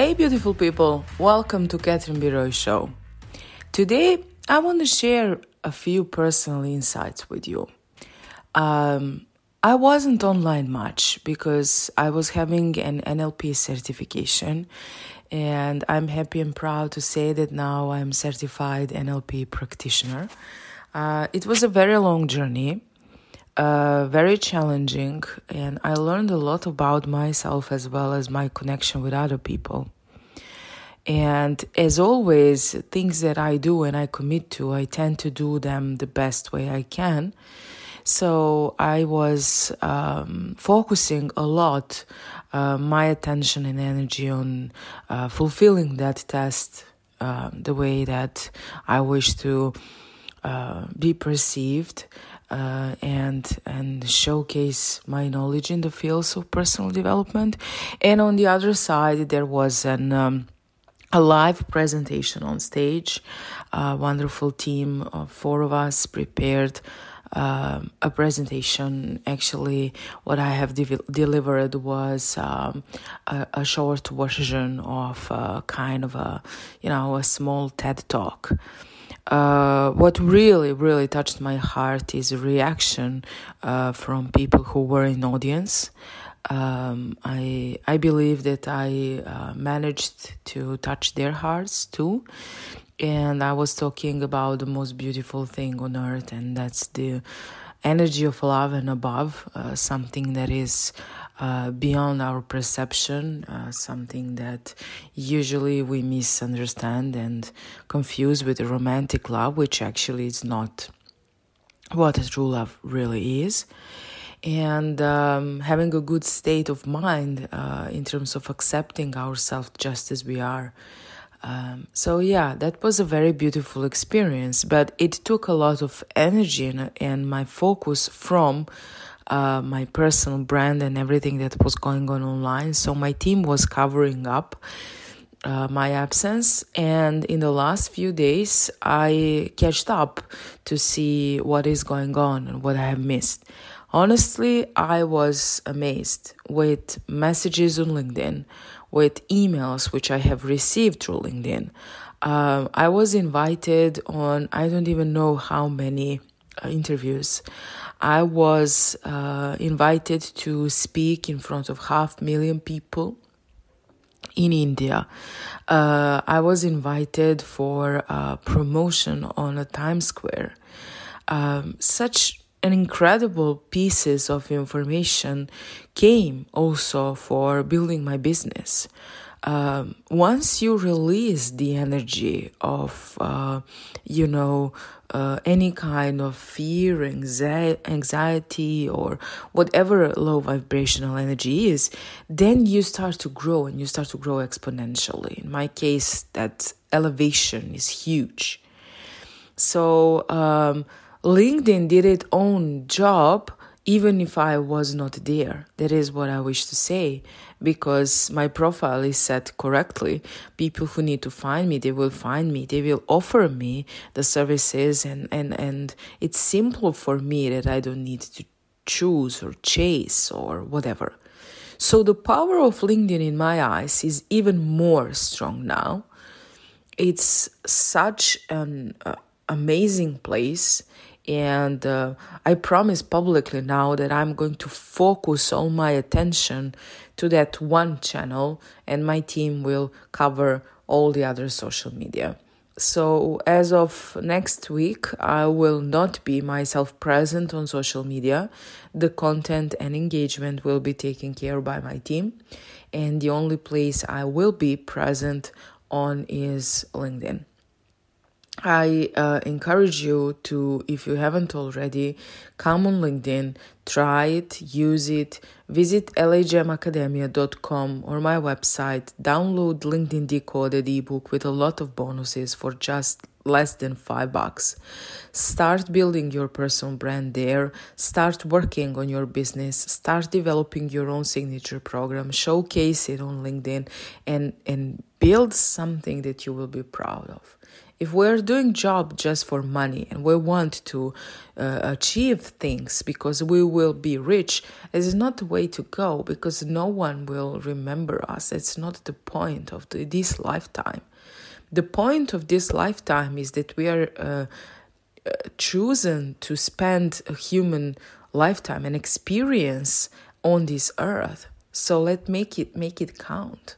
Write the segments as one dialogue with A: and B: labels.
A: Hey, beautiful people, welcome to Catherine B. Roy Show. Today, I want to share a few personal insights with you. Um, I wasn't online much because I was having an NLP certification, and I'm happy and proud to say that now I'm certified NLP practitioner. Uh, it was a very long journey, uh, very challenging, and I learned a lot about myself as well as my connection with other people. And as always, things that I do and I commit to, I tend to do them the best way I can. So I was um, focusing a lot uh, my attention and energy on uh, fulfilling that test uh, the way that I wish to uh, be perceived. Uh, and and showcase my knowledge in the fields of personal development, and on the other side there was an um, a live presentation on stage. A wonderful team of four of us prepared uh, a presentation. Actually, what I have de- delivered was um, a, a, short version of a kind of a, you know, a small TED talk. Uh, what really, really touched my heart is reaction uh, from people who were in audience um, I I believe that I uh, managed to touch their hearts too, and I was talking about the most beautiful thing on earth, and that's the energy of love and above, uh, something that is uh, beyond our perception, uh, something that usually we misunderstand and confuse with romantic love, which actually is not what a true love really is and um, having a good state of mind uh, in terms of accepting ourselves just as we are. Um, so yeah, that was a very beautiful experience, but it took a lot of energy and, and my focus from uh, my personal brand and everything that was going on online. So my team was covering up uh, my absence, and in the last few days, I catched up to see what is going on and what I have missed. Honestly, I was amazed with messages on LinkedIn, with emails which I have received through LinkedIn. Uh, I was invited on I don't even know how many uh, interviews. I was uh, invited to speak in front of half million people in India. Uh, I was invited for promotion on a Times Square. Um, such and incredible pieces of information came also for building my business. Um, once you release the energy of, uh, you know, uh, any kind of fear, anxiety, or whatever low vibrational energy is, then you start to grow and you start to grow exponentially. In my case, that elevation is huge. So, um, LinkedIn did its own job even if I was not there. That is what I wish to say because my profile is set correctly. People who need to find me, they will find me. They will offer me the services and, and, and it's simple for me that I don't need to choose or chase or whatever. So the power of LinkedIn in my eyes is even more strong now. It's such an uh, amazing place and uh, I promise publicly now that I'm going to focus all my attention to that one channel, and my team will cover all the other social media. So, as of next week, I will not be myself present on social media. The content and engagement will be taken care by my team, and the only place I will be present on is LinkedIn. I uh, encourage you to, if you haven't already, come on LinkedIn, try it, use it, visit lhmacademia.com or my website, download LinkedIn Decoded ebook with a lot of bonuses for just less than five bucks. Start building your personal brand there, start working on your business, start developing your own signature program, showcase it on LinkedIn, and, and build something that you will be proud of If we're doing job just for money and we want to uh, achieve things because we will be rich, it is not the way to go because no one will remember us. It's not the point of the, this lifetime. The point of this lifetime is that we are uh, uh, chosen to spend a human lifetime and experience on this earth. So let make it make it count.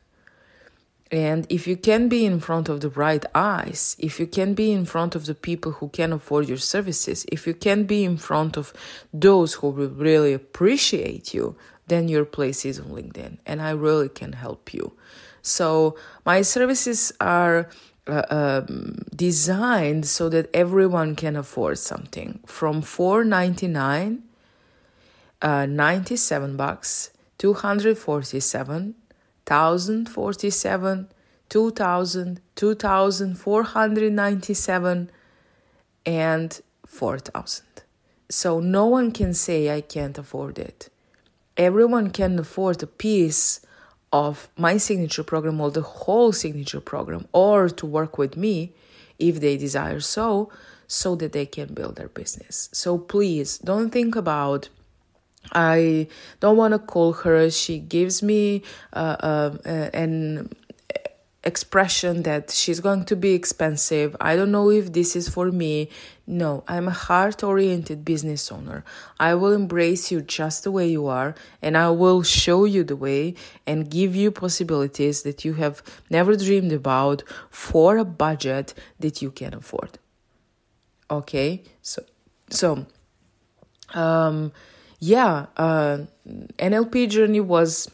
A: And if you can be in front of the right eyes, if you can be in front of the people who can afford your services, if you can be in front of those who will really appreciate you, then your place is on LinkedIn and I really can help you. So my services are uh, um, designed so that everyone can afford something from 499 uh, 97 bucks 247 1047 2000 2497 and 4000 so no one can say i can't afford it. Everyone can afford a piece of my signature program or the whole signature program or to work with me if they desire so so that they can build their business. So please don't think about I don't want to call her. She gives me uh, uh, an expression that she's going to be expensive. I don't know if this is for me. No, I'm a heart oriented business owner. I will embrace you just the way you are and I will show you the way and give you possibilities that you have never dreamed about for a budget that you can afford. Okay? So so um yeah, uh, NLP journey was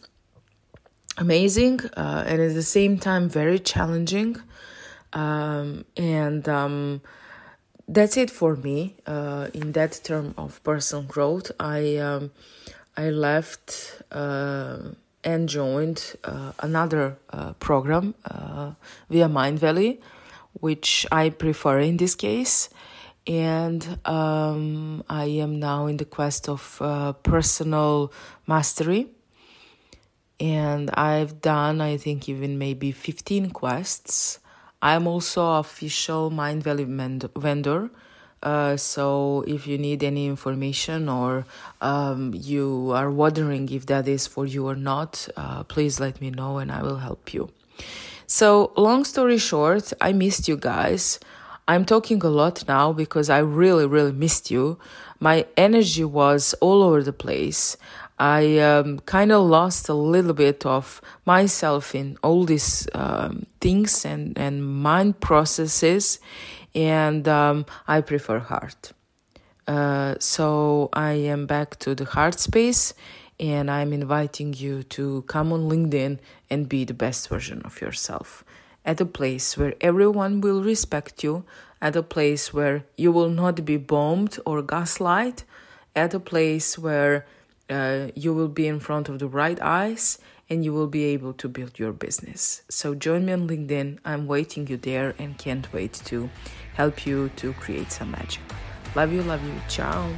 A: amazing uh, and at the same time very challenging. Um, and um, that's it for me uh, in that term of personal growth. I um, I left uh, and joined uh, another uh, program via Mindvalley, which I prefer in this case and um, I am now in the quest of uh, personal mastery. And I've done, I think, even maybe 15 quests. I'm also official Mindvalley vendor. Uh, so if you need any information or um, you are wondering if that is for you or not, uh, please let me know and I will help you. So, long story short, I missed you guys. I'm talking a lot now because I really, really missed you. My energy was all over the place. I um, kind of lost a little bit of myself in all these um, things and, and mind processes, and um, I prefer heart. Uh, so I am back to the heart space, and I'm inviting you to come on LinkedIn and be the best version of yourself at a place where everyone will respect you, at a place where you will not be bombed or gaslight, at a place where uh, you will be in front of the right eyes and you will be able to build your business. So join me on LinkedIn. I'm waiting you there and can't wait to help you to create some magic. Love you, love you. Ciao.